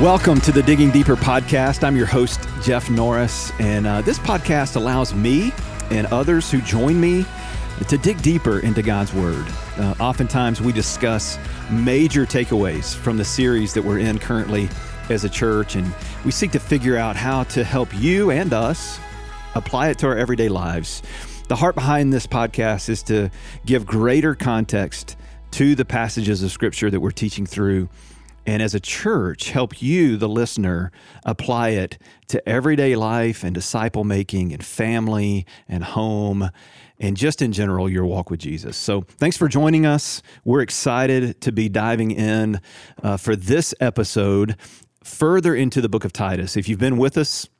Welcome to the Digging Deeper podcast. I'm your host, Jeff Norris, and uh, this podcast allows me and others who join me to dig deeper into God's Word. Uh, oftentimes, we discuss major takeaways from the series that we're in currently as a church, and we seek to figure out how to help you and us apply it to our everyday lives. The heart behind this podcast is to give greater context to the passages of Scripture that we're teaching through and as a church, help you, the listener, apply it to everyday life and disciple making and family and home and just in general, your walk with Jesus. So, thanks for joining us. We're excited to be diving in uh, for this episode further into the book of Titus. If you've been with us,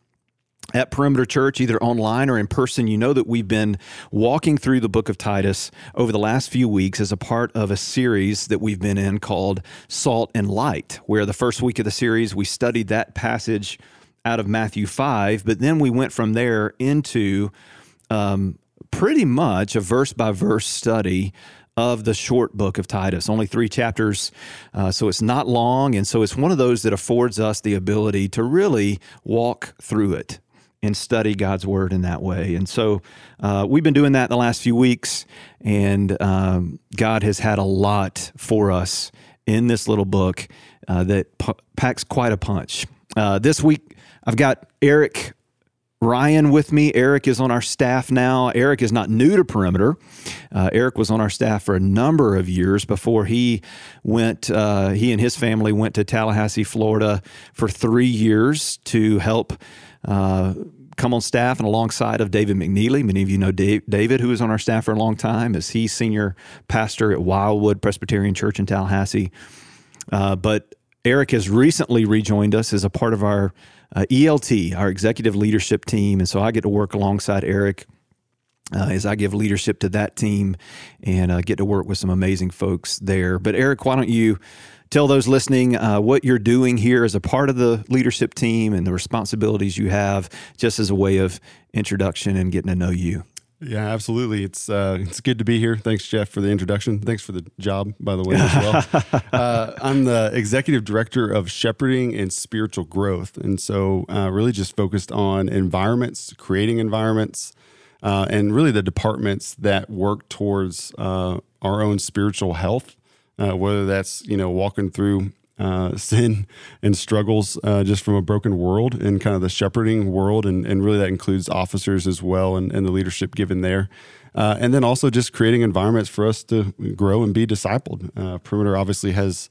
at Perimeter Church, either online or in person, you know that we've been walking through the book of Titus over the last few weeks as a part of a series that we've been in called Salt and Light, where the first week of the series we studied that passage out of Matthew 5, but then we went from there into um, pretty much a verse by verse study of the short book of Titus, only three chapters. Uh, so it's not long. And so it's one of those that affords us the ability to really walk through it and study God's word in that way. And so uh, we've been doing that the last few weeks, and um, God has had a lot for us in this little book uh, that p- packs quite a punch. Uh, this week, I've got Eric Ryan with me. Eric is on our staff now. Eric is not new to Perimeter. Uh, Eric was on our staff for a number of years before he went. Uh, he and his family went to Tallahassee, Florida, for three years to help come on staff and alongside of David McNeely. Many of you know Dave, David, who was on our staff for a long time, as he's senior pastor at Wildwood Presbyterian Church in Tallahassee. Uh, but Eric has recently rejoined us as a part of our uh, ELT, our executive leadership team. And so I get to work alongside Eric uh, as I give leadership to that team and uh, get to work with some amazing folks there. But Eric, why don't you tell those listening uh, what you're doing here as a part of the leadership team and the responsibilities you have, just as a way of introduction and getting to know you. Yeah, absolutely. It's uh, it's good to be here. Thanks, Jeff, for the introduction. Thanks for the job, by the way, as well. uh, I'm the executive director of shepherding and spiritual growth, and so uh, really just focused on environments, creating environments, uh, and really the departments that work towards uh, our own spiritual health uh, whether that's you know walking through uh, sin and struggles uh, just from a broken world and kind of the shepherding world, and, and really that includes officers as well and, and the leadership given there. Uh, and then also just creating environments for us to grow and be discipled. Uh, Perimeter obviously has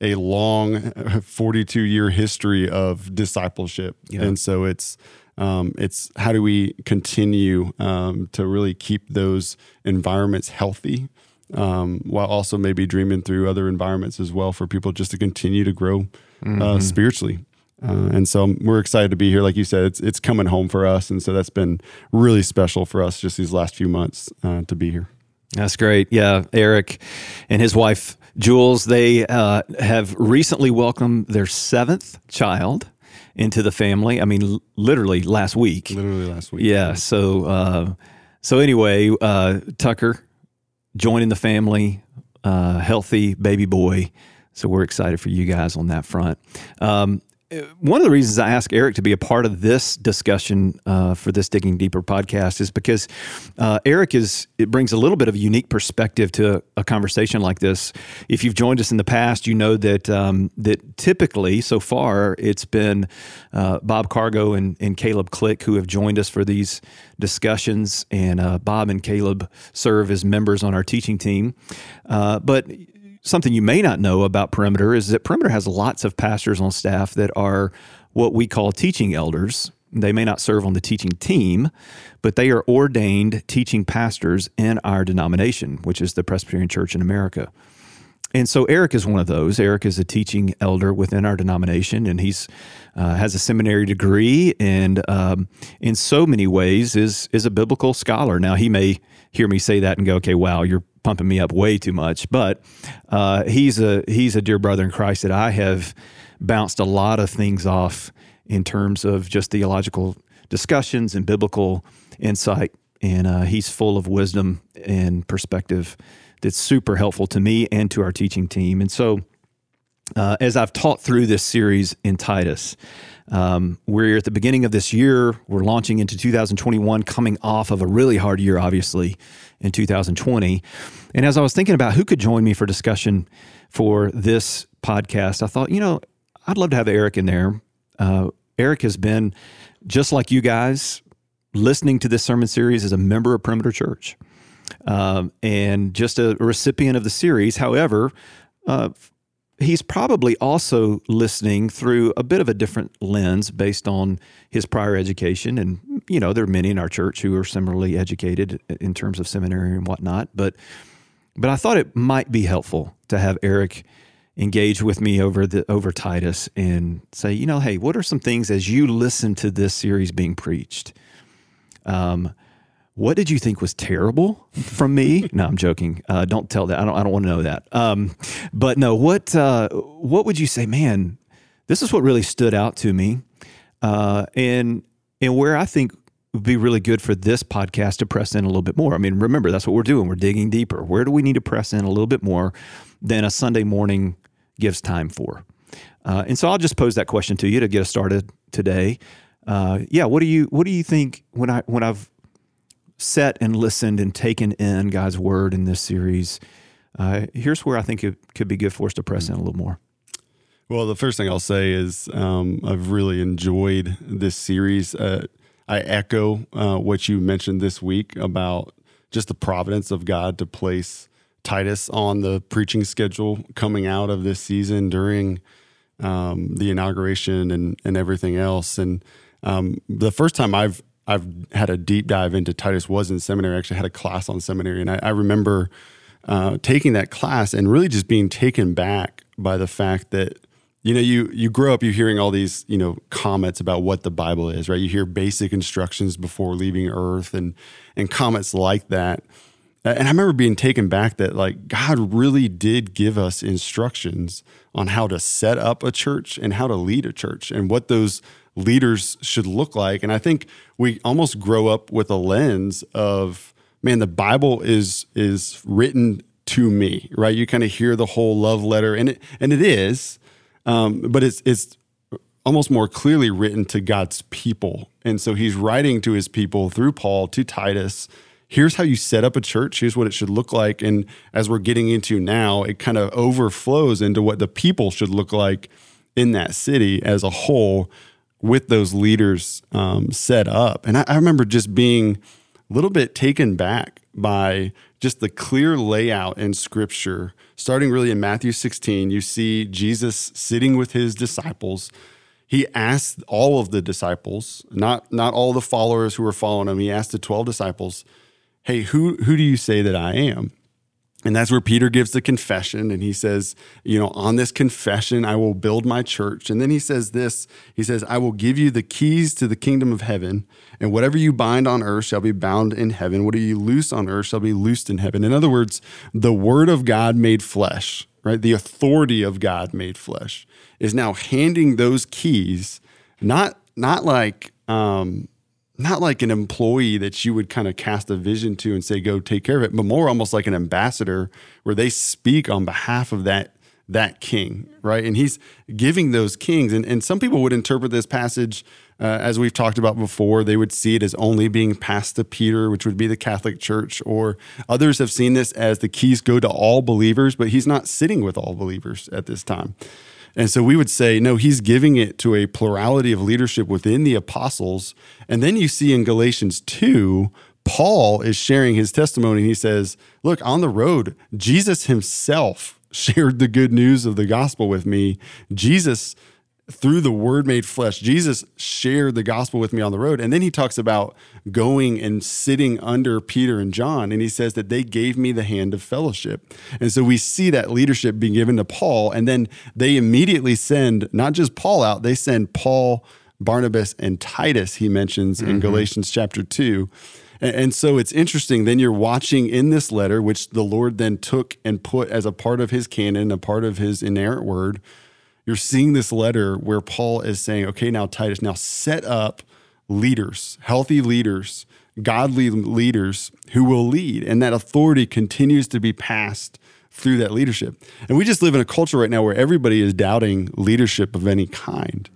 a long 42 year history of discipleship. Yeah. And so it's, um, it's how do we continue um, to really keep those environments healthy um, while also maybe dreaming through other environments as well for people just to continue to grow uh, mm-hmm. uh, spiritually. Uh, and so we're excited to be here. Like you said, it's it's coming home for us, and so that's been really special for us just these last few months uh, to be here. That's great. Yeah, Eric and his wife Jules they uh, have recently welcomed their seventh child into the family. I mean, l- literally last week. Literally last week. Yeah. So uh, so anyway, uh, Tucker joining the family, uh, healthy baby boy. So we're excited for you guys on that front. Um, one of the reasons I asked Eric to be a part of this discussion uh, for this Digging Deeper podcast is because uh, Eric is it brings a little bit of a unique perspective to a conversation like this. If you've joined us in the past, you know that um, that typically so far it's been uh, Bob Cargo and, and Caleb Click who have joined us for these discussions, and uh, Bob and Caleb serve as members on our teaching team. Uh, but something you may not know about Perimeter is that Perimeter has lots of pastors on staff that are what we call teaching elders. They may not serve on the teaching team, but they are ordained teaching pastors in our denomination, which is the Presbyterian Church in America. And so Eric is one of those. Eric is a teaching elder within our denomination, and he's uh, has a seminary degree, and um, in so many ways is is a biblical scholar. Now he may hear me say that and go, "Okay, wow, you're pumping me up way too much. But uh, he's a he's a dear brother in Christ that I have bounced a lot of things off in terms of just theological discussions and biblical insight. And uh, he's full of wisdom and perspective that's super helpful to me and to our teaching team. And so uh, as I've taught through this series in Titus. Um, we're at the beginning of this year. We're launching into 2021, coming off of a really hard year, obviously, in 2020. And as I was thinking about who could join me for discussion for this podcast, I thought, you know, I'd love to have Eric in there. Uh, Eric has been, just like you guys, listening to this sermon series as a member of Perimeter Church um, and just a recipient of the series. However, uh, he's probably also listening through a bit of a different lens based on his prior education. And, you know, there are many in our church who are similarly educated in terms of seminary and whatnot. But, but I thought it might be helpful to have Eric engage with me over the over Titus and say, you know, hey, what are some things as you listen to this series being preached? Um, what did you think was terrible from me? no, I'm joking. Uh, don't tell that. I don't. I don't want to know that. Um, but no, what uh, what would you say, man? This is what really stood out to me, uh, and and where I think would be really good for this podcast to press in a little bit more. I mean, remember that's what we're doing. We're digging deeper. Where do we need to press in a little bit more than a Sunday morning gives time for? Uh, and so I'll just pose that question to you to get us started today. Uh, yeah, what do you what do you think when I when I've set and listened and taken in God's word in this series, uh, here's where I think it could be good for us to press in a little more. Well, the first thing I'll say is um, I've really enjoyed this series. Uh, I echo uh, what you mentioned this week about just the providence of God to place Titus on the preaching schedule coming out of this season during um, the inauguration and, and everything else. And um, the first time I've I've had a deep dive into Titus was in seminary. I actually had a class on seminary, and I, I remember uh, taking that class and really just being taken back by the fact that you know you you grow up you hearing all these you know comments about what the Bible is, right? You hear basic instructions before leaving Earth, and and comments like that. And I remember being taken back that like God really did give us instructions on how to set up a church and how to lead a church and what those leaders should look like. And I think we almost grow up with a lens of, man, the Bible is is written to me, right? You kind of hear the whole love letter, and it and it is, um, but it's it's almost more clearly written to God's people. And so he's writing to his people through Paul to Titus. Here's how you set up a church. Here's what it should look like. And as we're getting into now, it kind of overflows into what the people should look like in that city as a whole with those leaders um, set up. And I, I remember just being a little bit taken back by just the clear layout in scripture. Starting really in Matthew 16, you see Jesus sitting with his disciples. He asked all of the disciples, not, not all the followers who were following him, he asked the 12 disciples, Hey, who, who do you say that I am? And that's where Peter gives the confession. And he says, You know, on this confession, I will build my church. And then he says this He says, I will give you the keys to the kingdom of heaven. And whatever you bind on earth shall be bound in heaven. Whatever you loose on earth shall be loosed in heaven. In other words, the word of God made flesh, right? The authority of God made flesh is now handing those keys, not, not like, um, not like an employee that you would kind of cast a vision to and say go take care of it but more almost like an ambassador where they speak on behalf of that that king right? And he's giving those kings and, and some people would interpret this passage uh, as we've talked about before they would see it as only being passed to peter which would be the catholic church or others have seen this as the keys go to all believers but he's not sitting with all believers at this time and so we would say, no, he's giving it to a plurality of leadership within the apostles. And then you see in Galatians 2, Paul is sharing his testimony. He says, Look, on the road, Jesus himself shared the good news of the gospel with me. Jesus through the word made flesh, Jesus shared the gospel with me on the road. And then he talks about going and sitting under Peter and John. And he says that they gave me the hand of fellowship. And so we see that leadership being given to Paul. And then they immediately send not just Paul out, they send Paul, Barnabas, and Titus, he mentions mm-hmm. in Galatians chapter 2. And so it's interesting. Then you're watching in this letter, which the Lord then took and put as a part of his canon, a part of his inerrant word you're seeing this letter where Paul is saying, okay, now Titus, now set up leaders, healthy leaders, godly leaders who will lead. And that authority continues to be passed through that leadership. And we just live in a culture right now where everybody is doubting leadership of any kind.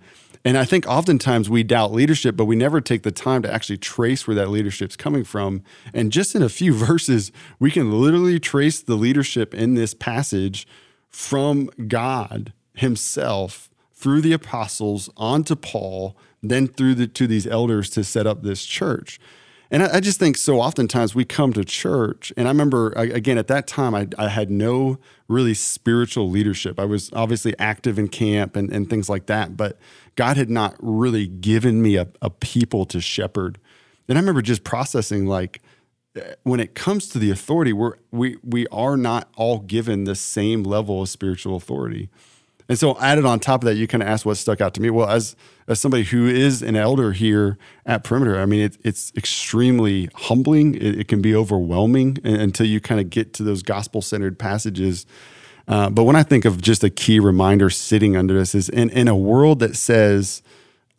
And I think oftentimes we doubt leadership, but we never take the time to actually trace where that leadership's coming from. And just in a few verses, we can literally trace the leadership in this passage from God Himself through the apostles onto Paul, then through the, to these elders to set up this church. And I, I, just think so oftentimes we come to church, and I remember again at that time I, I, had no really spiritual leadership. I was obviously active in camp and, and things like that, but God had not really given me a, a people to shepherd. And I remember just processing like when it comes to the authority, we're, we we are not all given the same level of spiritual authority. And so added on top of that, you kind of asked what stuck out to me. Well, as as somebody who is an elder here at Perimeter, I mean, it, it's extremely humbling. It, it, can be overwhelming until you kind of get to those gospel centered passages. Uh, but when I think of just a key reminder sitting under this is in, in a world that says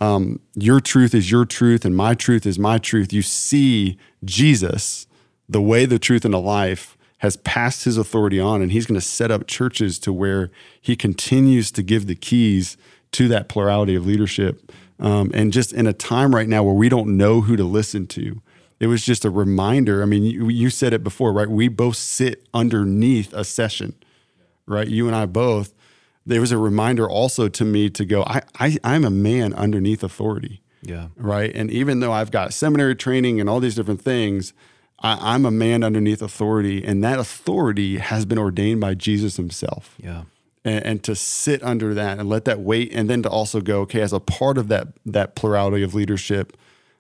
um, your truth is your truth and my truth is my truth, you see Jesus, the way, the truth, and the life has passed his authority on, and he's going to set up churches to where he continues to give the keys to that plurality of leadership. Um, and just in a time right now where we don't know who to listen to, it was just a reminder. I mean, you, you said it before, right? We both sit underneath a session, right? You and I both. There was a reminder also to me to go, I, I, I'm a man underneath authority. Yeah. Right. And even though I've got seminary training and all these different things, I, am a man underneath authority, and that authority has been ordained by Jesus himself. Yeah. And, and, to sit under that and let that weight, and then to also go, okay, as a part of that that plurality of leadership,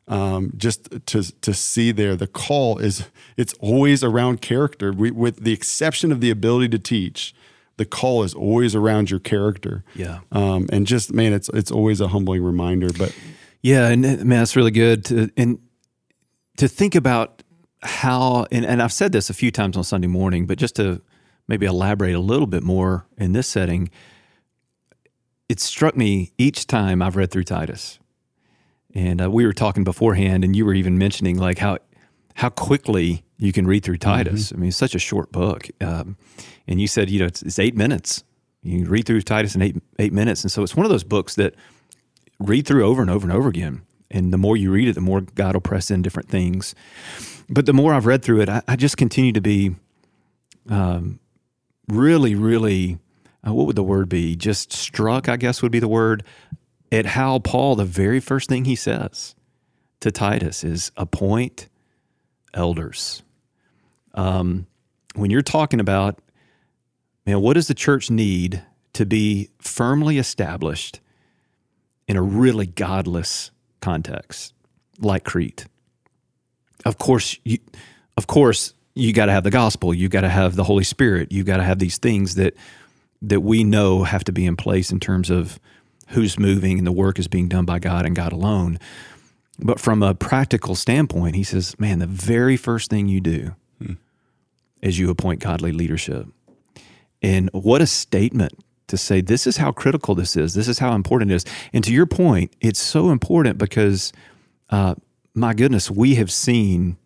um, just to to see there, the call is it's always around character. We, with the exception of the ability to teach, the call is always around your character. Yeah. Um, and just man, it's it's always a humbling reminder. But yeah, and man, that's really good. To, and to think about how, and, and I've said this a few times on Sunday morning, but just to maybe elaborate a little bit more in this setting, it struck me each time I've read through Titus. And uh, we were talking beforehand, and you were even mentioning like how how quickly you can read through Titus. Mm-hmm. I mean, it's such a short book. Um, and you said, you know, it's, it's, eight minutes. You read through Titus in eight eight minutes, and so it's one of those books that read through over and over and over again. And the more you read it, the more God will press in different things but the more I've read through it, I, I just continue to be um, really, really, uh, what would the word be? Just struck, I guess would be the word, at how Paul, the very first thing he says to Titus is appoint elders. Um, when you're talking about, man, what does the church need to be firmly established in a really godless context like Crete? Of course, you, of course, you got to have the gospel. You got to have the Holy Spirit. You got to have these things that that we know have to be in place in terms of who's moving and the work is being done by God and God alone. But from a practical standpoint, he says, man, the very first thing you do hmm. is you appoint godly leadership. And what a statement to say, this is how critical this is. This is how important it is. And to your point, it's so important because uh, my goodness, we have seen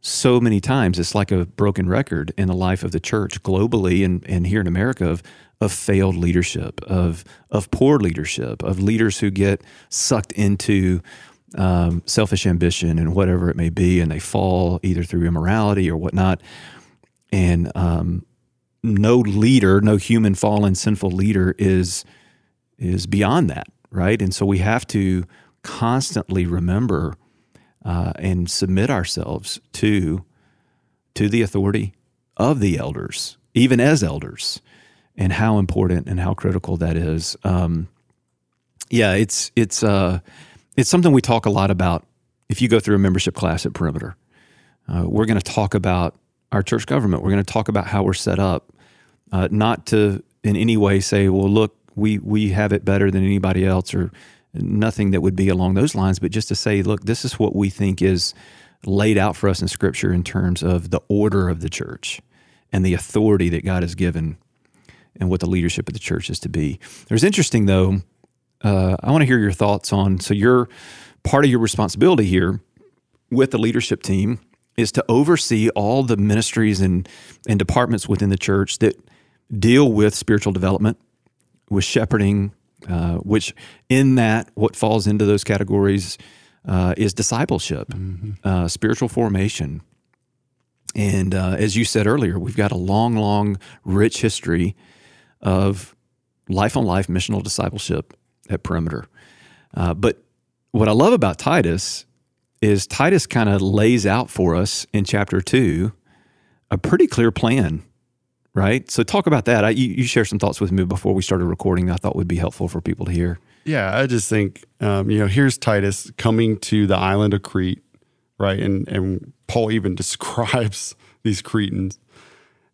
so many times it's like a broken record in the life of the church globally and, and here in America of of failed leadership, of of poor leadership, of leaders who get sucked into um, selfish ambition and whatever it may be, and they fall either through immorality or whatnot. And um, no leader, no human fallen sinful leader is is beyond that, right? And so we have to constantly remember uh, and submit ourselves to to the authority of the elders, even as elders, and how important and how critical that is. Um, yeah, it's it's uh, it's something we talk a lot about. If you go through a membership class at Perimeter, uh, we're going to talk about our church government. We're going to talk about how we're set up, uh, not to in any way say, "Well, look, we we have it better than anybody else," or nothing that would be along those lines, but just to say, look, this is what we think is laid out for us in Scripture in terms of the order of the church and the authority that God has given and what the leadership of the church is to be. There's interesting, though, uh, I want to hear your thoughts on so you're part of your responsibility here with the leadership team is to oversee all the ministries and, and departments within the church that deal with spiritual development, with shepherding, uh, which in that, what falls into those categories uh, is discipleship, mm-hmm. uh, spiritual formation. And uh, as you said earlier, we've got a long, long, rich history of life on life missional discipleship at Perimeter. Uh, but what I love about Titus is Titus kind of lays out for us in chapter two a pretty clear plan, right? So talk about that. I, you, you share some thoughts with me before we started recording. I thought would be helpful for people to hear. Yeah, I just think um, you know here's Titus coming to the island of Crete, right? And and Paul even describes these Cretans,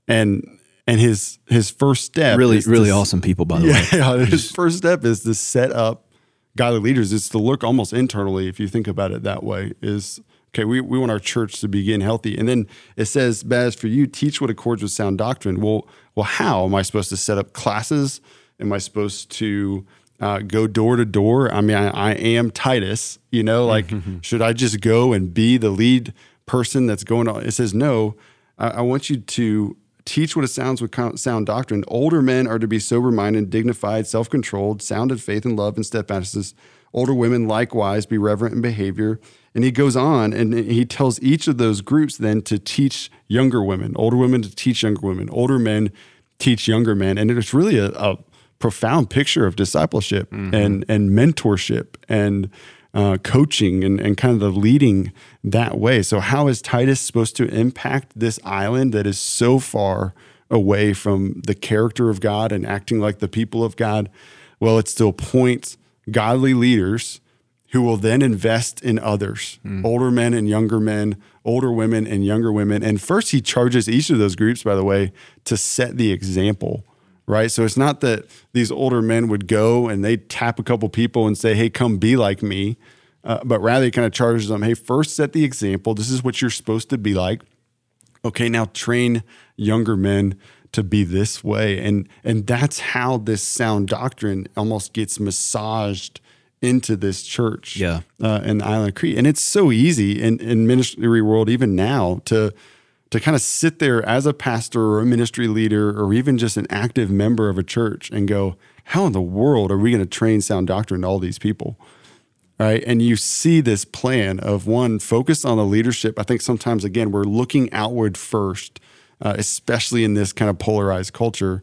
and and his his first step really really to, awesome people by the yeah, way. Yeah, his first step is to set up godly leaders. It's to look almost internally, if you think about it that way. Is okay, we, we want our church to begin healthy. And then it says, Baz, for you, teach what accords with sound doctrine. Well, well, how am I supposed to set up classes? Am I supposed to uh, go door to door? I mean, I, I am Titus, you know, like, mm-hmm. should I just go and be the lead person that's going on? It says, no, I, I want you to teach what it sounds with sound doctrine. Older men are to be sober minded, dignified, self controlled, sound in faith and love and steadfastness. Older women likewise be reverent in behavior. And he goes on and he tells each of those groups then to teach younger women, older women to teach younger women, older men teach younger men. And it's really a, a profound picture of discipleship mm-hmm. and, and mentorship and uh, coaching and, and kind of the leading that way. So, how is Titus supposed to impact this island that is so far away from the character of God and acting like the people of God? Well, it still points godly leaders who will then invest in others, mm. older men and younger men, older women and younger women. And first, he charges each of those groups, by the way, to set the example, right? So it's not that these older men would go and they tap a couple people and say, hey, come be like me. Uh, but rather, he kind of charges them, hey, first set the example. This is what you're supposed to be like. Okay, now train younger men to be this way. And, and that's how this sound doctrine almost gets massaged into this church yeah. uh, in the island of Crete. And it's so easy in, in ministry world, even now, to to kind of sit there as a pastor or a ministry leader or even just an active member of a church and go, how in the world are we going to train sound doctrine to all these people? Right. And you see this plan of one focused on the leadership. I think sometimes, again, we're looking outward first, uh, especially in this kind of polarized culture.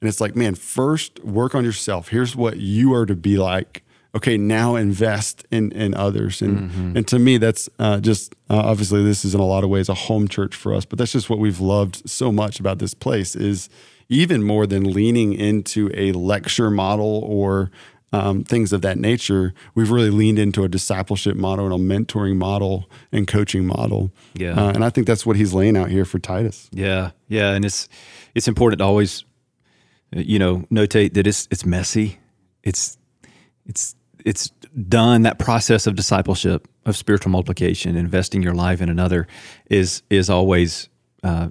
And it's like, man, first work on yourself. Here's what you are to be like okay, now invest in in others. And mm-hmm. and to me, that's uh, just uh, obviously this is in a lot of ways a home church for us. But that's just what we've loved so much about this place is even more than leaning into a lecture model or um, things of that nature, we've really leaned into a discipleship model and a mentoring model and coaching model. Yeah, uh, and I think that's what he's laying out here for Titus. Yeah, yeah, and it's it's important to always, you know, notate that it's it's messy. It's it's it's done that process of discipleship of spiritual multiplication investing your life in another is is always uh,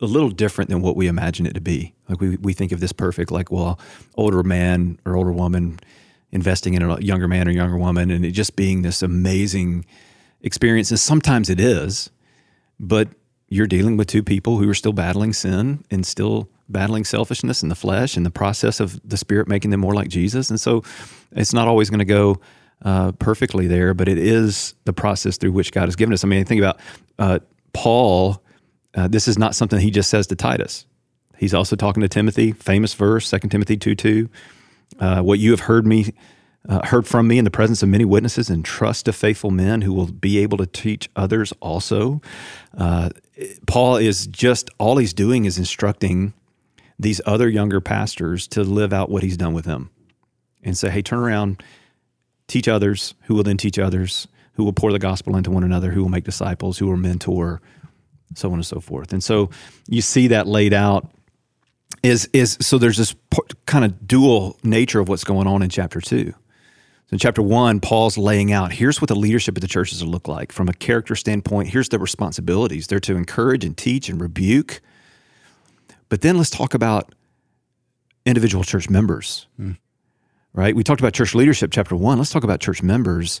a little different than what we imagine it to be. Like we, we think of this perfect like well older man or older woman investing in a younger man or younger woman and it just being this amazing experience. And sometimes it is but you're dealing with two people who are still battling sin and still battling selfishness in the flesh and the process of the Spirit making them more like Jesus. And so it's not always going to go uh, perfectly there, but it is the process through which God has given us. I mean, think about uh, Paul. Uh, this is not something he just says to Titus. He's also talking to Timothy. Famous verse, 2 Timothy two two. Uh, what you have heard me uh, heard from me in the presence of many witnesses and trust of faithful men who will be able to teach others also. Uh, Paul is just all he's doing is instructing these other younger pastors to live out what he's done with them and say, hey, turn around, teach others, who will then teach others, who will pour the gospel into one another, who will make disciples, who will mentor, so on and so forth. And so you see that laid out is is so there's this kind of dual nature of what's going on in chapter 2. So in chapter 1 Paul's laying out here's what the leadership of the churches will look like from a character standpoint, here's the responsibilities. They're to encourage and teach and rebuke but then let's talk about individual church members, mm. right? We talked about church leadership, chapter one. Let's talk about church members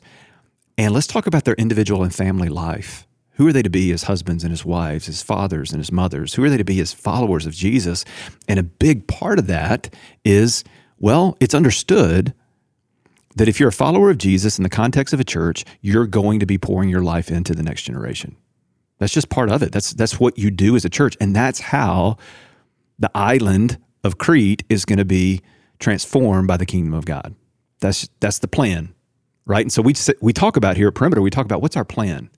and let's talk about their individual and family life. Who are they to be as husbands and as wives, as fathers and as mothers? Who are they to be as followers of Jesus? And a big part of that is, well, it's understood that if you're a follower of Jesus in the context of a church, you're going to be pouring your life into the next generation. That's just part of it. That's that's what you do as a church, and that's how the island of Crete is going to be transformed by the kingdom of God. That's that's the plan, right? And so we we talk about here at Perimeter. We talk about what's our plan.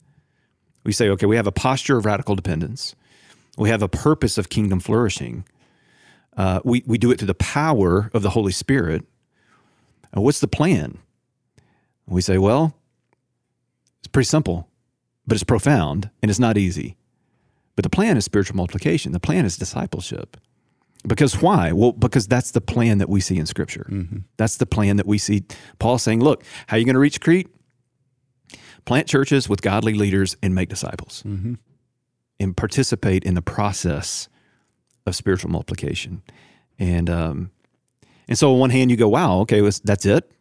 We say, okay, we have a posture of radical dependence. We have a purpose of kingdom flourishing. Uh, we we do it through the power of the Holy Spirit. And what's the plan? we say, well, it's pretty simple, but it's profound and it's not easy. But the plan is spiritual multiplication. The plan is discipleship. Because why? Well, because that's the plan that we see in Scripture. Mm-hmm. That's the plan that we see Paul saying, look, how are you going to reach Crete? Plant churches with godly leaders and make disciples mm-hmm. and participate in the process of spiritual multiplication. And, um, and so on one hand, you go, wow, okay, that's it.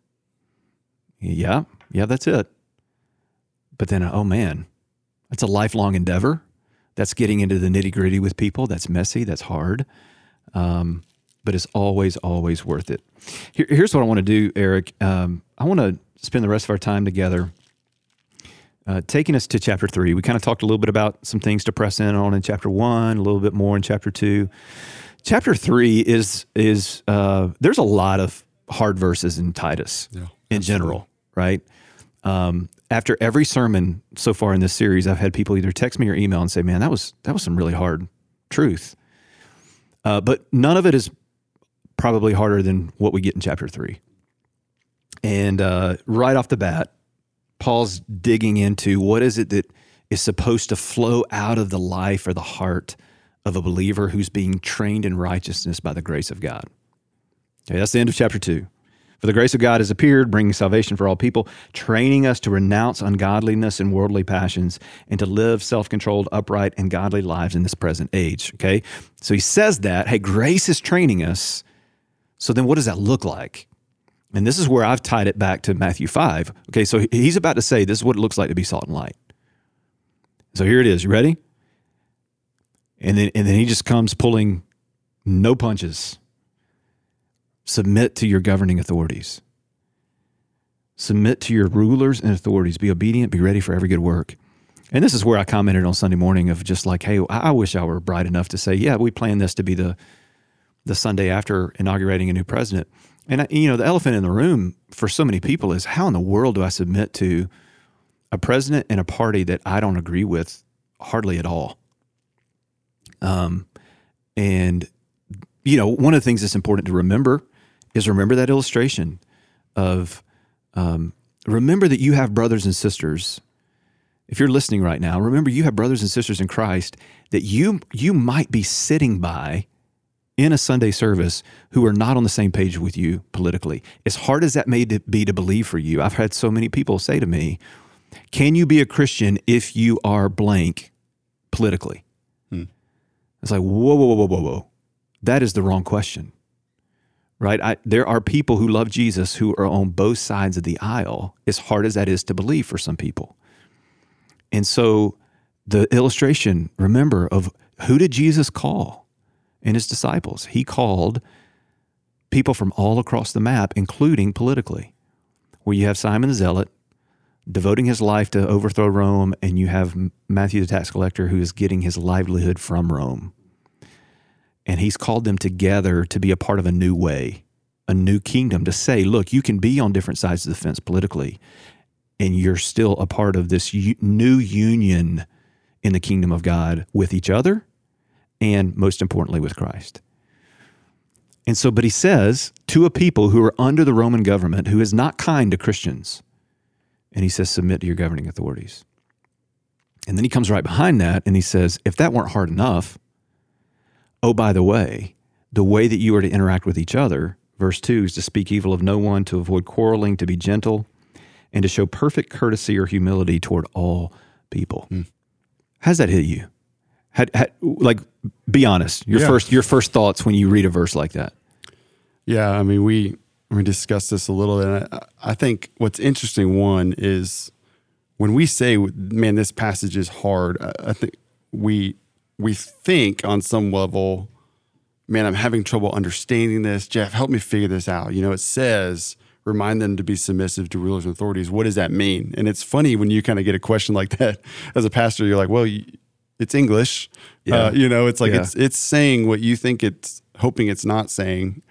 Yeah, yeah, that's it. But then, oh man, that's a lifelong endeavor. That's getting into the nitty gritty with people. That's messy. That's hard um, but it's always, always worth it. Here, here's what I want to do, Eric. Um, I want to spend the rest of our time together. Uh, taking us to chapter three, we kind of talked a little bit about some things to press in on in chapter one, a little bit more in chapter two. Chapter three is is uh, there's a lot of hard verses in Titus yeah, in general, right? Um, after every sermon so far in this series, I've had people either text me or email and say, "Man, that was that was some really hard truth." Uh, but none of it is probably harder than what we get in chapter three. And uh, right off the bat, Paul's digging into what is it that is supposed to flow out of the life or the heart of a believer who's being trained in righteousness by the grace of God. Okay, that's the end of chapter two. For the grace of God has appeared, bringing salvation for all people, training us to renounce ungodliness and worldly passions and to live self controlled, upright, and godly lives in this present age. Okay. So he says that, hey, grace is training us. So then what does that look like? And this is where I've tied it back to Matthew 5. Okay. So he's about to say this is what it looks like to be salt and light. So here it is. You ready? And then, and then he just comes pulling no punches Submit to your governing authorities. Submit to your rulers and authorities. Be obedient, be ready for every good work. And this is where I commented on Sunday morning of just like, hey, I wish I were bright enough to say, yeah, we plan this to be the the Sunday after inaugurating a new president. And I, you know, the elephant in the room for so many people is how in the world do I submit to a president and a party that I don't agree with hardly at all? Um, and you know, one of the things that's important to remember is remember that illustration of um, remember that you have brothers and sisters. If you're listening right now, remember you have brothers and sisters in Christ that you you might be sitting by in a Sunday service who are not on the same page with you politically. As hard as that may be to believe for you, I've had so many people say to me, "Can you be a Christian if you are blank politically?" It's like whoa, whoa, whoa, whoa, whoa. That is the wrong question right? I, there are people who love Jesus who are on both sides of the aisle, as hard as that is to believe for some people. And so the illustration, remember, of who did Jesus call in his disciples? He called people from all across the map, including politically, where you have Simon the Zealot devoting his life to overthrow Rome, and you have Matthew the tax collector who is getting his livelihood from Rome. And he's called them together to be a part of a new way, a new kingdom, to say, look, you can be on different sides of the fence politically, and you're still a part of this new union in the kingdom of God with each other and most importantly with Christ. And so, but he says to a people who are under the Roman government who is not kind to Christians, and he says, submit to your governing authorities. And then he comes right behind that and he says, if that weren't hard enough, Oh, by the way, the way that you are to interact with each other, verse 2 is to speak evil of no one, to avoid quarreling, to be gentle, and to show perfect courtesy or humility toward all people. Mm. How's that hit you? Had, had, like, be honest. Your yeah. first your first thoughts when you read a verse like that. Yeah, I mean, we we discussed this a little, and I, I think what's interesting one is when we say, "Man, this passage is hard," I, I think we we think on some level, "Man, I'm having trouble understanding this." Jeff, help me figure this out. You know, it says remind them to be submissive to rulers and authorities. What does that mean? And it's funny when you kind of get a question like that as a pastor. You're like, "Well, it's English." Yeah. Uh, you know, it's like Yeah. it's it's saying what you think it's hoping it's not saying.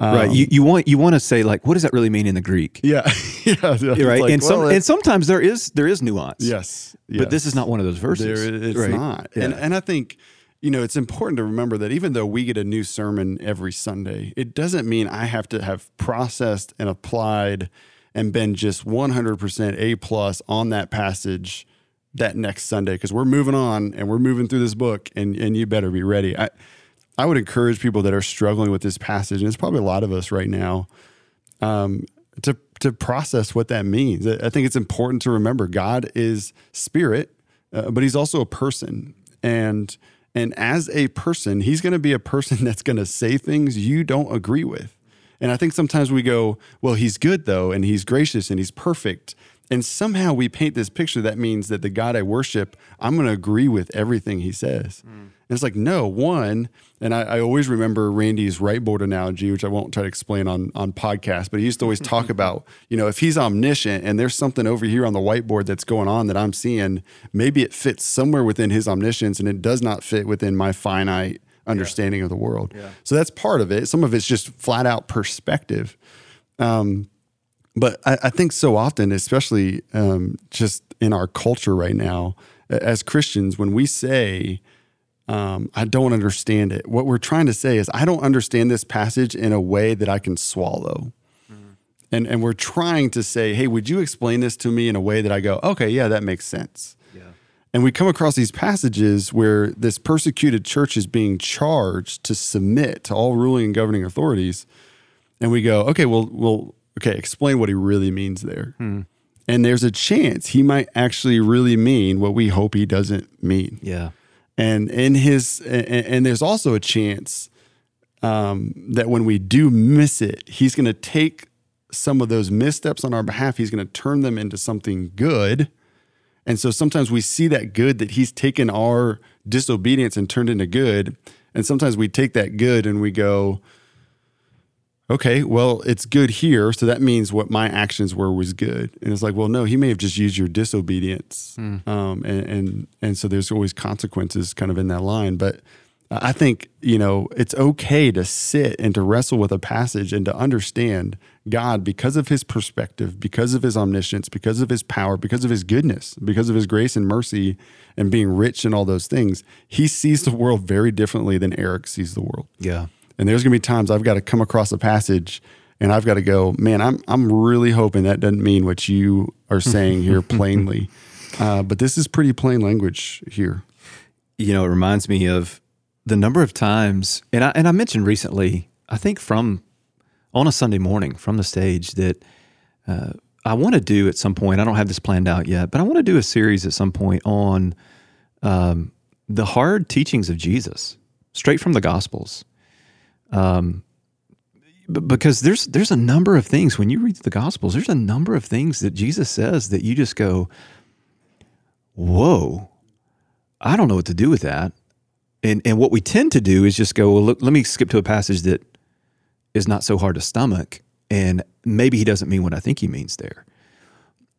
Um, right. You, you want you want to say like, what does that really mean in the Greek? Yeah, yeah, it's Right. like, and some well, and sometimes there is there is nuance. yes, But this is not one of those verses. There, it's right? not. Yeah. And and I think you know it's important to remember that even though we get a new sermon every Sunday, it doesn't mean I have to have processed and applied and been just 100% A plus on that passage that next Sunday because we're moving on and we're moving through this book and and you better be ready. I I would encourage people that are struggling with this passage, and it's probably a lot of us right now, um, to to process what that means. I think it's important to remember God is spirit, uh, but He's also a person, and and as a person, He's going to be a person that's going to say things you don't agree with. And I think sometimes we go, well, He's good though, and He's gracious, and He's perfect. And somehow we paint this picture that means that the God I worship, I'm going to agree with everything he says. And it's like, no, one, and I, I always remember Randy's whiteboard analogy, which I won't try to explain on on podcast, but he used to always talk about, you know, if he's omniscient and there's something over here on the whiteboard that's going on that I'm seeing, maybe it fits somewhere within his omniscience and it does not fit within my finite understanding of the world. So that's part of it. Some of it's just flat out perspective. Um, but I, I think so often, especially um, just in our culture right now, as Christians, when we say, um, I don't understand it, what we're trying to say is, I don't understand this passage in a way that I can swallow. And, and we're trying to say, hey, would you explain this to me in a way that I go, okay, yeah, that makes sense. Yeah. And we come across these passages where this persecuted church is being charged to submit to all ruling and governing authorities. And we go, okay, well, well, okay, explain what he really means there. And there's a chance he might actually really mean what we hope he doesn't mean. Yeah. And in his, and, and there's also a chance um, that when we do miss it, he's going to take some of those missteps on our behalf. He's going to turn them into something good. And so sometimes we see that good that he's taken our disobedience and turned into good. And sometimes we take that good and we go, okay, well, it's good here. So that means what my actions were was good. And it's like, well, no, he may have just used your disobedience. Um, and, and, and so there's always consequences kind of in that line. But I think, you know, it's okay to sit and to wrestle with a passage and to understand God because of his perspective, because of his omniscience, because of his power, because of his goodness, because of his grace and mercy and being rich and all those things. He sees the world very differently than Eric sees the world. Yeah. And there's going to be times I've got to come across a passage and I've got to go, man, I'm I'm really hoping that doesn't mean what you are saying here plainly. Uh, but this is pretty plain language here. you know, it reminds me of the number of times, and I and I mentioned recently, I think from on a Sunday morning from the stage that uh, I want to do at some point. I don't have this planned out yet, but I want to do a series at some point on um, the hard teachings of Jesus, straight from the Gospels. Um, because there's there's a number of things when you read the Gospels, there's a number of things that Jesus says that you just go, "Whoa." I don't know what to do with that. And and what we tend to do is just go, well, look, let me skip to a passage that is not so hard to stomach, and maybe he doesn't mean what I think he means there.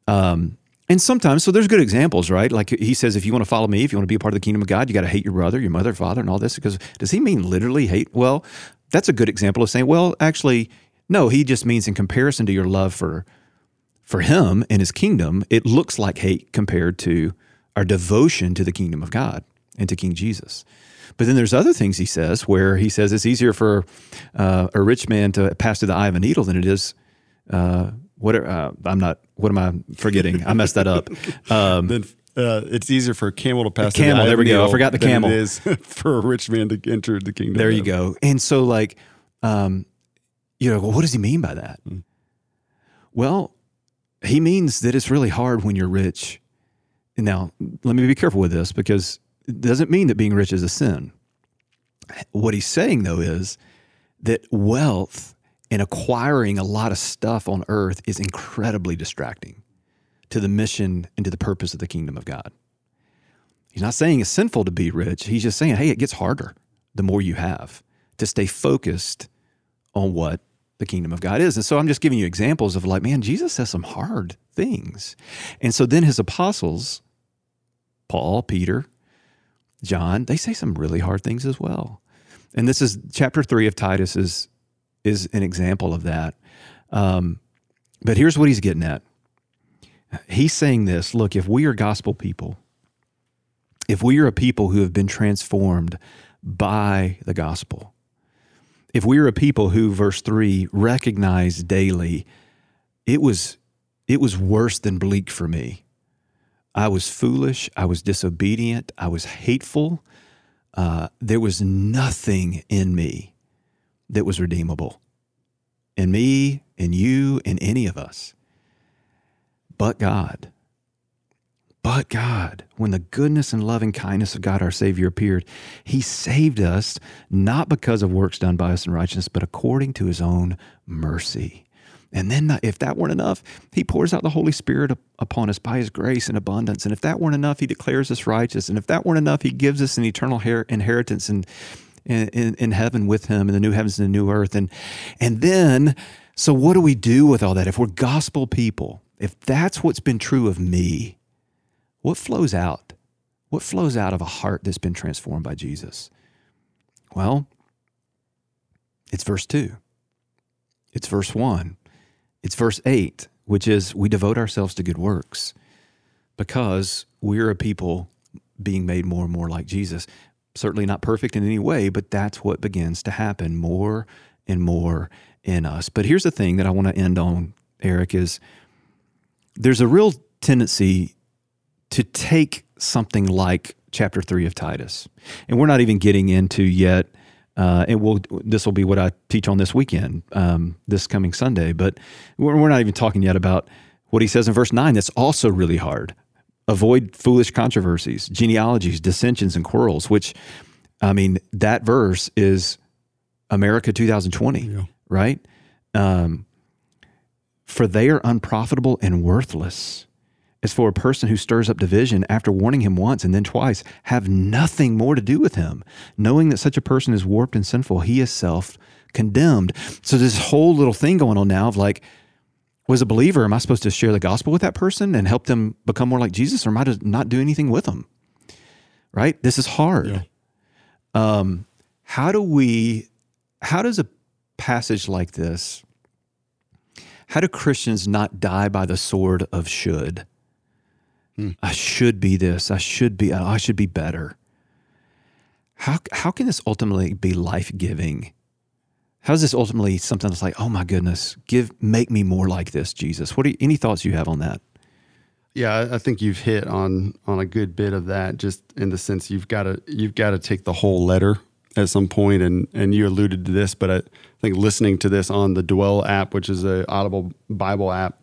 Um, and sometimes, so there's good examples, right? Like he says, if you want to follow me, if you want to be a part of the kingdom of God, you got to hate your brother, your mother, father, and all this. Because does he mean literally hate? Well, that's a good example of saying, well, actually, no, he just means in comparison to your love for for him and his kingdom, it looks like hate compared to our devotion to the kingdom of God and to King Jesus. But then there's other things he says where he says it's easier for uh, a rich man to pass through the eye of a needle than it is. Uh, what uh, I'm not. What am I forgetting? I messed that up. Um, Then uh, it's easier for a camel to pass. Camel, through the there we go. I forgot the than camel. It is for a rich man to enter the kingdom. There you go. And so, like, um, you know, well, what does he mean by that? Well, he means that it's really hard when you're rich. Now, let me be careful with this because it doesn't mean that being rich is a sin. What he's saying, though, is that wealth and acquiring a lot of stuff on earth is incredibly distracting to the mission and to the purpose of the kingdom of God. He's not saying it's sinful to be rich. He's just saying, hey, it gets harder the more you have to stay focused on what the kingdom of God is. And so I'm just giving you examples of like, man, Jesus says some hard things. And so then his apostles, Paul, Peter, John, they say some really hard things as well. And this is chapter three of Titus is, is an example of that. Um, but here's what he's getting at. He's saying this look, if we are gospel people, if we are a people who have been transformed by the gospel, if we are a people who, verse three, recognize daily, it was it was worse than bleak for me. I was foolish. I was disobedient. I was hateful. Uh, there was nothing in me that was redeemable. In me, in you, in any of us. But God. But God, when the goodness and loving kindness of God our Savior appeared, He saved us not because of works done by us in righteousness, but according to His own mercy. And then, if that weren't enough, He pours out the Holy Spirit upon us by His grace and abundance. And if that weren't enough, He declares us righteous. And if that weren't enough, He gives us an eternal inheritance in, in, in heaven with Him in the new heavens and the new earth. And, and then, so what do we do with all that? If we're gospel people, if that's what's been true of me, what flows out? What flows out of a heart that's been transformed by Jesus? Well, it's verse 2. It's verse 1. It's verse 8, which is we devote ourselves to good works because we're a people being made more and more like Jesus. Certainly not perfect in any way, but that's what begins to happen more and more in us. But here's the thing that I want to end on, Eric, is there's a real tendency to take something like chapter three of Titus, and we're not even getting into yet. Uh, and we'll, this will be what I teach on this weekend, um, this coming Sunday. But we're, we're not even talking yet about what he says in verse 9 that's also really hard. Avoid foolish controversies, genealogies, dissensions, and quarrels, which, I mean, that verse is America 2020, yeah. right? Um, for they are unprofitable and worthless As for a person who stirs up division after warning him once and then twice have nothing more to do with him. Knowing that such a person is warped and sinful, he is self condemned. So, this whole little thing going on now of like, was a believer, am I supposed to share the gospel with that person and help them become more like Jesus, or am I to not do anything with them? Right? This is hard. Yeah. Um, how do we, how does a passage like this, how do Christians not die by the sword of should? Mm. I should be this. I should be. I should be better. How how can this ultimately be life giving? How is this ultimately something that's like, oh my goodness, give make me more like this, Jesus? What are you, any thoughts you have on that? Yeah, I think you've hit on on a good bit of that. Just in the sense you've got to you've got to take the whole letter at some point, and and you alluded to this, but I think listening to this on the Dwell app, which is a Audible Bible app,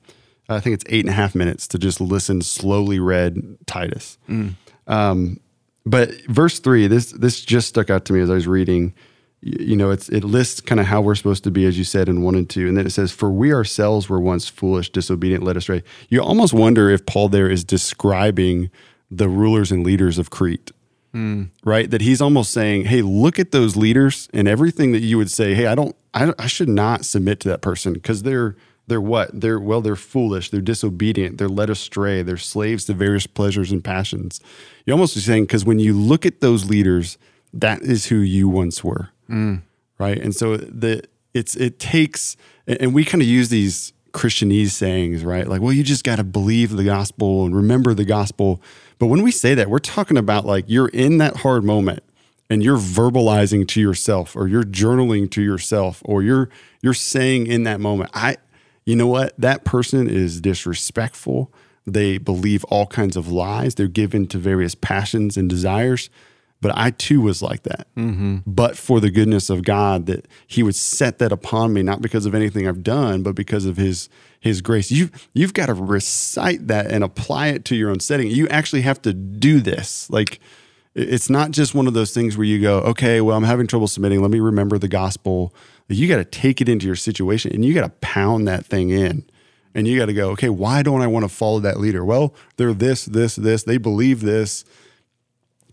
I think it's eight and a half minutes to just listen slowly read Titus. Mm. Um, but verse three, this this just stuck out to me as I was reading. You, know, it's it lists kind of how we're supposed to be, as you said in one and two, and then it says, "For we ourselves were once foolish, disobedient, led astray." You almost wonder if Paul there is describing the rulers and leaders of Crete. Mm. Right, that he's almost saying, "Hey, look at those leaders and everything that you would say. Hey, I don't, I, I should not submit to that person because they're they're what? They're well, they're foolish, they're disobedient, they're led astray, they're slaves to various pleasures and passions. You're almost saying because when you look at those leaders, that is who you once were, mm. right? And so the it's it takes, and we kind of use these Christianese sayings, right? Like, well, you just got to believe the gospel and remember the gospel. But when we say that, we're talking about like you're in that hard moment and you're verbalizing to yourself or you're journaling to yourself or you're you're saying in that moment, I you know what? That person is disrespectful. They believe all kinds of lies. They're given to various passions and desires. But I too was like that. Mm-hmm. But for the goodness of God, that He would set that upon me, not because of anything I've done, but because of His His grace. You you've got to recite that and apply it to your own setting. You actually have to do this. Like it's not just one of those things where you go, okay, well, I'm having trouble submitting. Let me remember the gospel you got to take it into your situation and you got to pound that thing in. And you got to go, okay, why don't I want to follow that leader? Well, they're this, this, this. They believe this.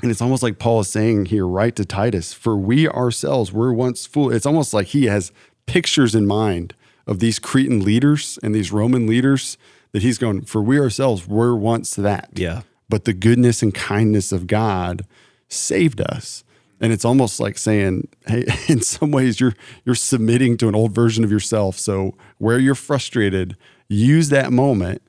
And it's almost like Paul is saying here, right to Titus, for we ourselves were once full. It's almost like he has pictures in mind of these Cretan leaders and these Roman leaders that he's going, for we ourselves were once that. Yeah. But the goodness and kindness of God saved us. And it's almost like saying, hey, in some ways you're you're submitting to an old version of yourself. So where you're frustrated, use that moment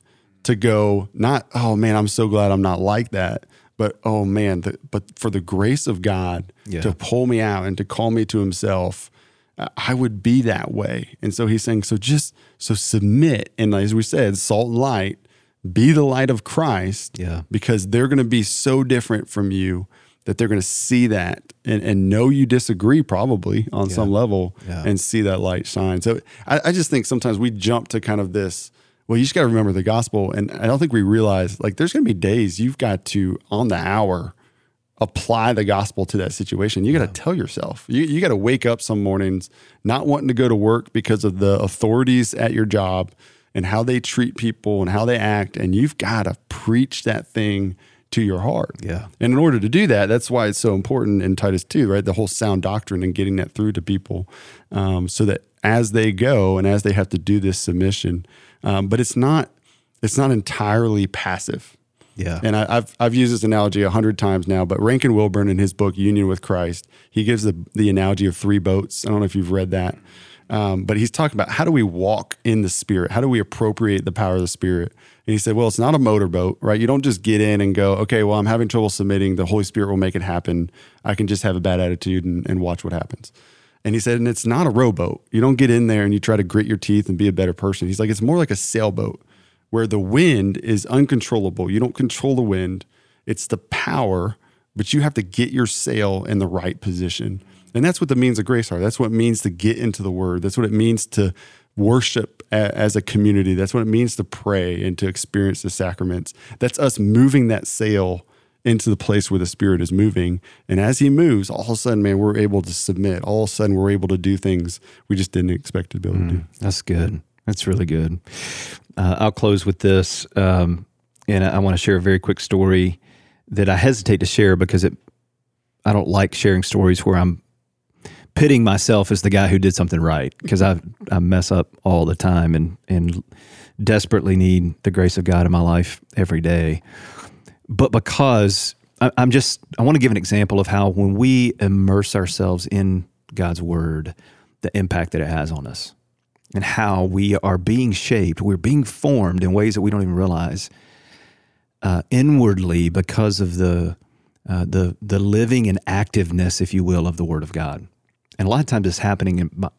to go, not, oh man, I'm so glad I'm not like that but oh man, the, but for the grace of God yeah. to pull me out and to call me to Himself, I would be that way. And so He's saying, so just so submit, and as we said, salt and light, be the light of Christ, yeah, because they're going to be so different from you that they're going to see that and, and know you disagree probably on yeah. some level yeah. and see that light shine. So I, I just think sometimes we jump to kind of this well, you just got to remember the gospel. And I don't think we realize like there's going to be days you've got to, on the hour, apply the gospel to that situation. You got to yeah. tell yourself. You, you got to wake up some mornings not wanting to go to work because of the authorities at your job and how they treat people and how they act. And you've got to preach that thing to your heart. Yeah. And in order to do that, that's why it's so important in Titus 2, right? The whole sound doctrine and getting that through to people um, so that as they go and as they have to do this submission, um, but it's not it's not entirely passive. Yeah. And I, have I've used this analogy a hundred times now, but Rankin Wilbourne in his book Union with Christ, he gives the the analogy of three boats. I don't know if you've read that, um, but he's talking about how do we walk in the Spirit? How do we appropriate the power of the Spirit? And he said, well, it's not a motorboat, right? You don't just get in and go, okay, well, I'm having trouble submitting. The Holy Spirit will make it happen. I can just have a bad attitude and, and watch what happens. And he said, and it's not a rowboat. You don't get in there and you try to grit your teeth and be a better person. He's like, it's more like a sailboat where the wind is uncontrollable. You don't control the wind, it's the power, but you have to get your sail in the right position. And that's what the means of grace are. That's what it means to get into the word. That's what it means to worship as a community. That's what it means to pray and to experience the sacraments. That's us moving that sail into the place where the Spirit is moving. And as He moves, all of a sudden, man, we're able to submit. All of a sudden, we're able to do things we just didn't expect to be able mm, to do. Mm, that's good. That's really good. Uh, I'll close with this. Um, and I, I want to share a very quick story that I hesitate to share because it, I don't like sharing stories where I'm pitting myself as the guy who did something right because I I mess up all the time and and desperately need the grace of God in my life every day but because I, I'm just, I want to give an example of how when we immerse ourselves in God's word, the impact that it has on us and how we are being shaped, we're being formed in ways that we don't even realize uh, inwardly because of the uh, the the living and activeness, if you will, of the Word of God. And a lot of times it's happening in,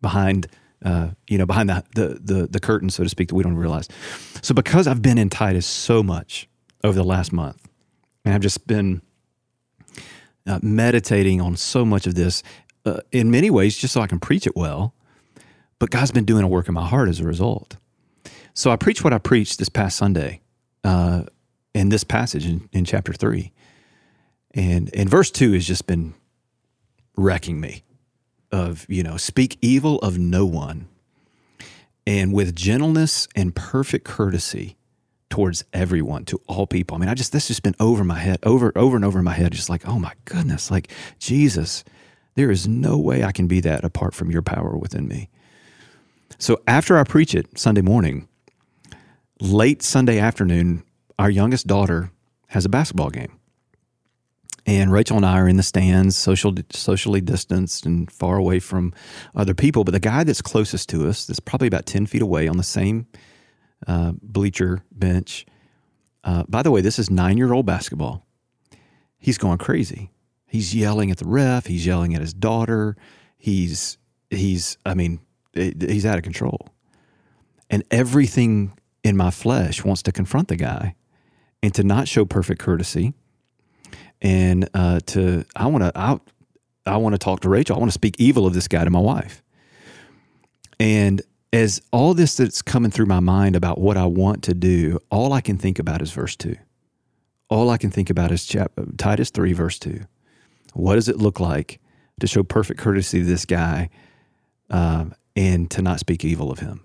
behind uh, you know behind the, the the the curtain, so to speak, that we don't realize. So because I've been in Titus so much, over the last month. And I've just been uh, meditating on so much of this uh, in many ways just so I can preach it well. But God's been doing a work in my heart as a result. So I preached what I preached this past Sunday uh, in this passage in, in chapter three. And, and verse two has just been wrecking me of, you know, speak evil of no one and with gentleness and perfect courtesy towards everyone, to all people. I mean, I just this just been over my head, over over and over in my head, just like, oh my goodness, like Jesus, there is no way I can be that apart from your power within me. So after I preach it Sunday morning, late Sunday afternoon, our youngest daughter has a basketball game. And Rachel and I are in the stands, social, socially distanced and far away from other people. But the guy that's closest to us, that's probably about 10 feet away on the same uh, bleacher bench. Uh, by the way, this is nine year old basketball. He's going crazy. He's yelling at the ref. He's yelling at his daughter. He's he's I mean he's out of control. And everything in my flesh wants to confront the guy and to not show perfect courtesy and uh, to I want to I, I want to talk to Rachel. I want to speak evil of this guy to my wife. And as all this that's coming through my mind about what I want to do, all I can think about is verse 2. All I can think about is chap- Titus 3, verse 2. What does it look like to show perfect courtesy to this guy um, and to not speak evil of him?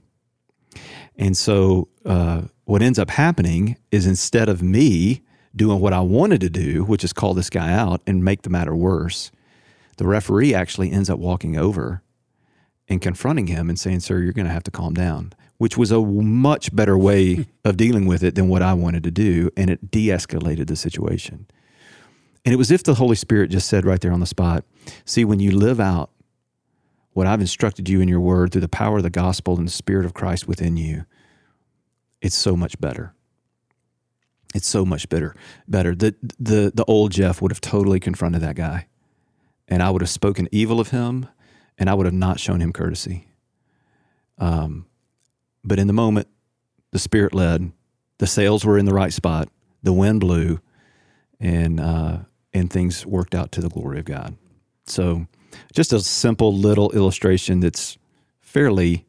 And so, uh, what ends up happening is instead of me doing what I wanted to do, which is call this guy out and make the matter worse, the referee actually ends up walking over and confronting him and saying, Sir, you're going to have to calm down, which was a much better way of dealing with it than what I wanted to do. And it de escalated the situation. And it was if the Holy Spirit just said right there on the spot, See, when you live out what I've instructed you in your word through the power of the gospel and the Spirit of Christ within you, it's so much better. It's so much better. Better. The the the old Jeff would have totally confronted that guy, and I would have spoken evil of him, and I would have not shown him courtesy. Um, but in the moment, the Spirit led. The sails were in the right spot. The wind blew, and uh, and things worked out to the glory of God. So, just a simple little illustration that's fairly,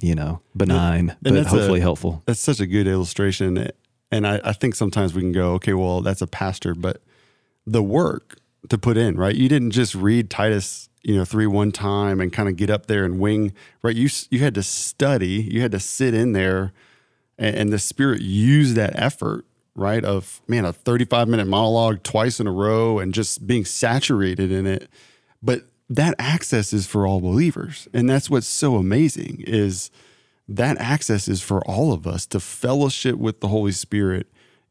you know, benign, And but that's a- hopefully helpful. That's such a good illustration. And I, I think sometimes we can go, okay, well, that's a pastor, but the work to put in, right? You didn't just read Titus, you know, three one time and kind of get up there and wing, right? You you had to study, you had to sit in there, and, and the Spirit used that effort, right? Of man, a thirty five minute monologue twice in a row, and just being saturated in it. But that access is for all believers, and that's what's so amazing is that access is for all of us to fellowship with the Holy Spirit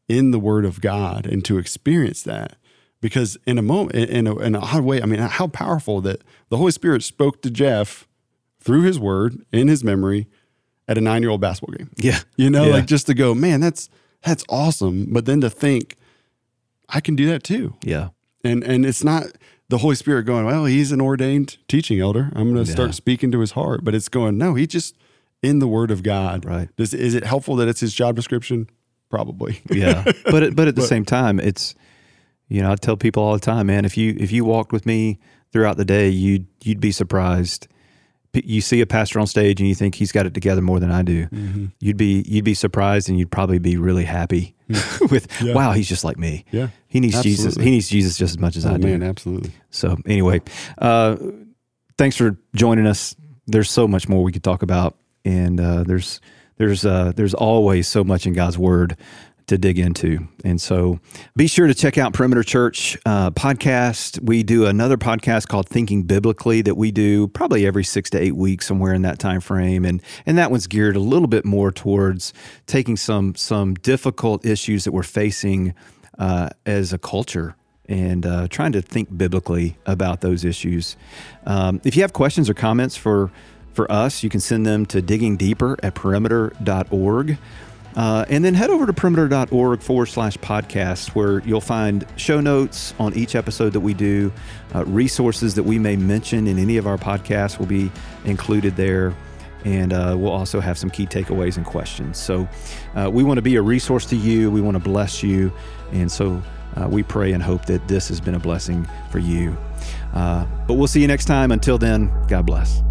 in the Word of God and to experience that. Because in a moment, in a, in a odd way, I mean, how powerful that the Holy Spirit spoke to Jeff through His Word in His memory at a nine-year-old basketball game. Yeah, You know, Yeah. like just to go, man, that's that's awesome. But then to think, I can do that too yeah, and and it's not the Holy Spirit going, well, he's an ordained teaching elder. I'm going to Yeah. start speaking to his heart, but it's going, no, he just in the Word of God. Right. Does, is it helpful that it's his job description? Probably. yeah. but it, but at the same time, it's you know I tell people all the time, man. If you if you walked with me throughout the day, you'd you'd be surprised. You see a pastor on stage and you think he's got it together more than I do. Mm-hmm. You'd be you'd be surprised and you'd probably be really happy with Yeah. wow, he's just like me. Yeah. He needs Jesus. He needs Jesus just as much as I Oh do. man, absolutely. So anyway, uh, thanks for joining us. There's so much more we could talk about, and uh, there's there's uh, there's always so much in God's Word to dig into. And so be sure to check out Perimeter Church uh, podcast. We do another podcast called Thinking Biblically that we do probably every six to eight weeks, somewhere in that time frame. And and that one's geared a little bit more towards taking some some difficult issues that we're facing uh, as a culture and uh, trying to think biblically about those issues. Um, if you have questions or comments for for us, you can send them to digging deeper at perimeter.org. Uh, and then head over to perimeter.org forward slash podcast, where you'll find show notes on each episode that we do. Uh, resources that we may mention in any of our podcasts will be included there. And uh, we'll also have some key takeaways and questions. So uh, we want to be a resource to you. We want to bless you. And so uh, we pray and hope that this has been a blessing for you. But we'll see you next time. Until then, God bless.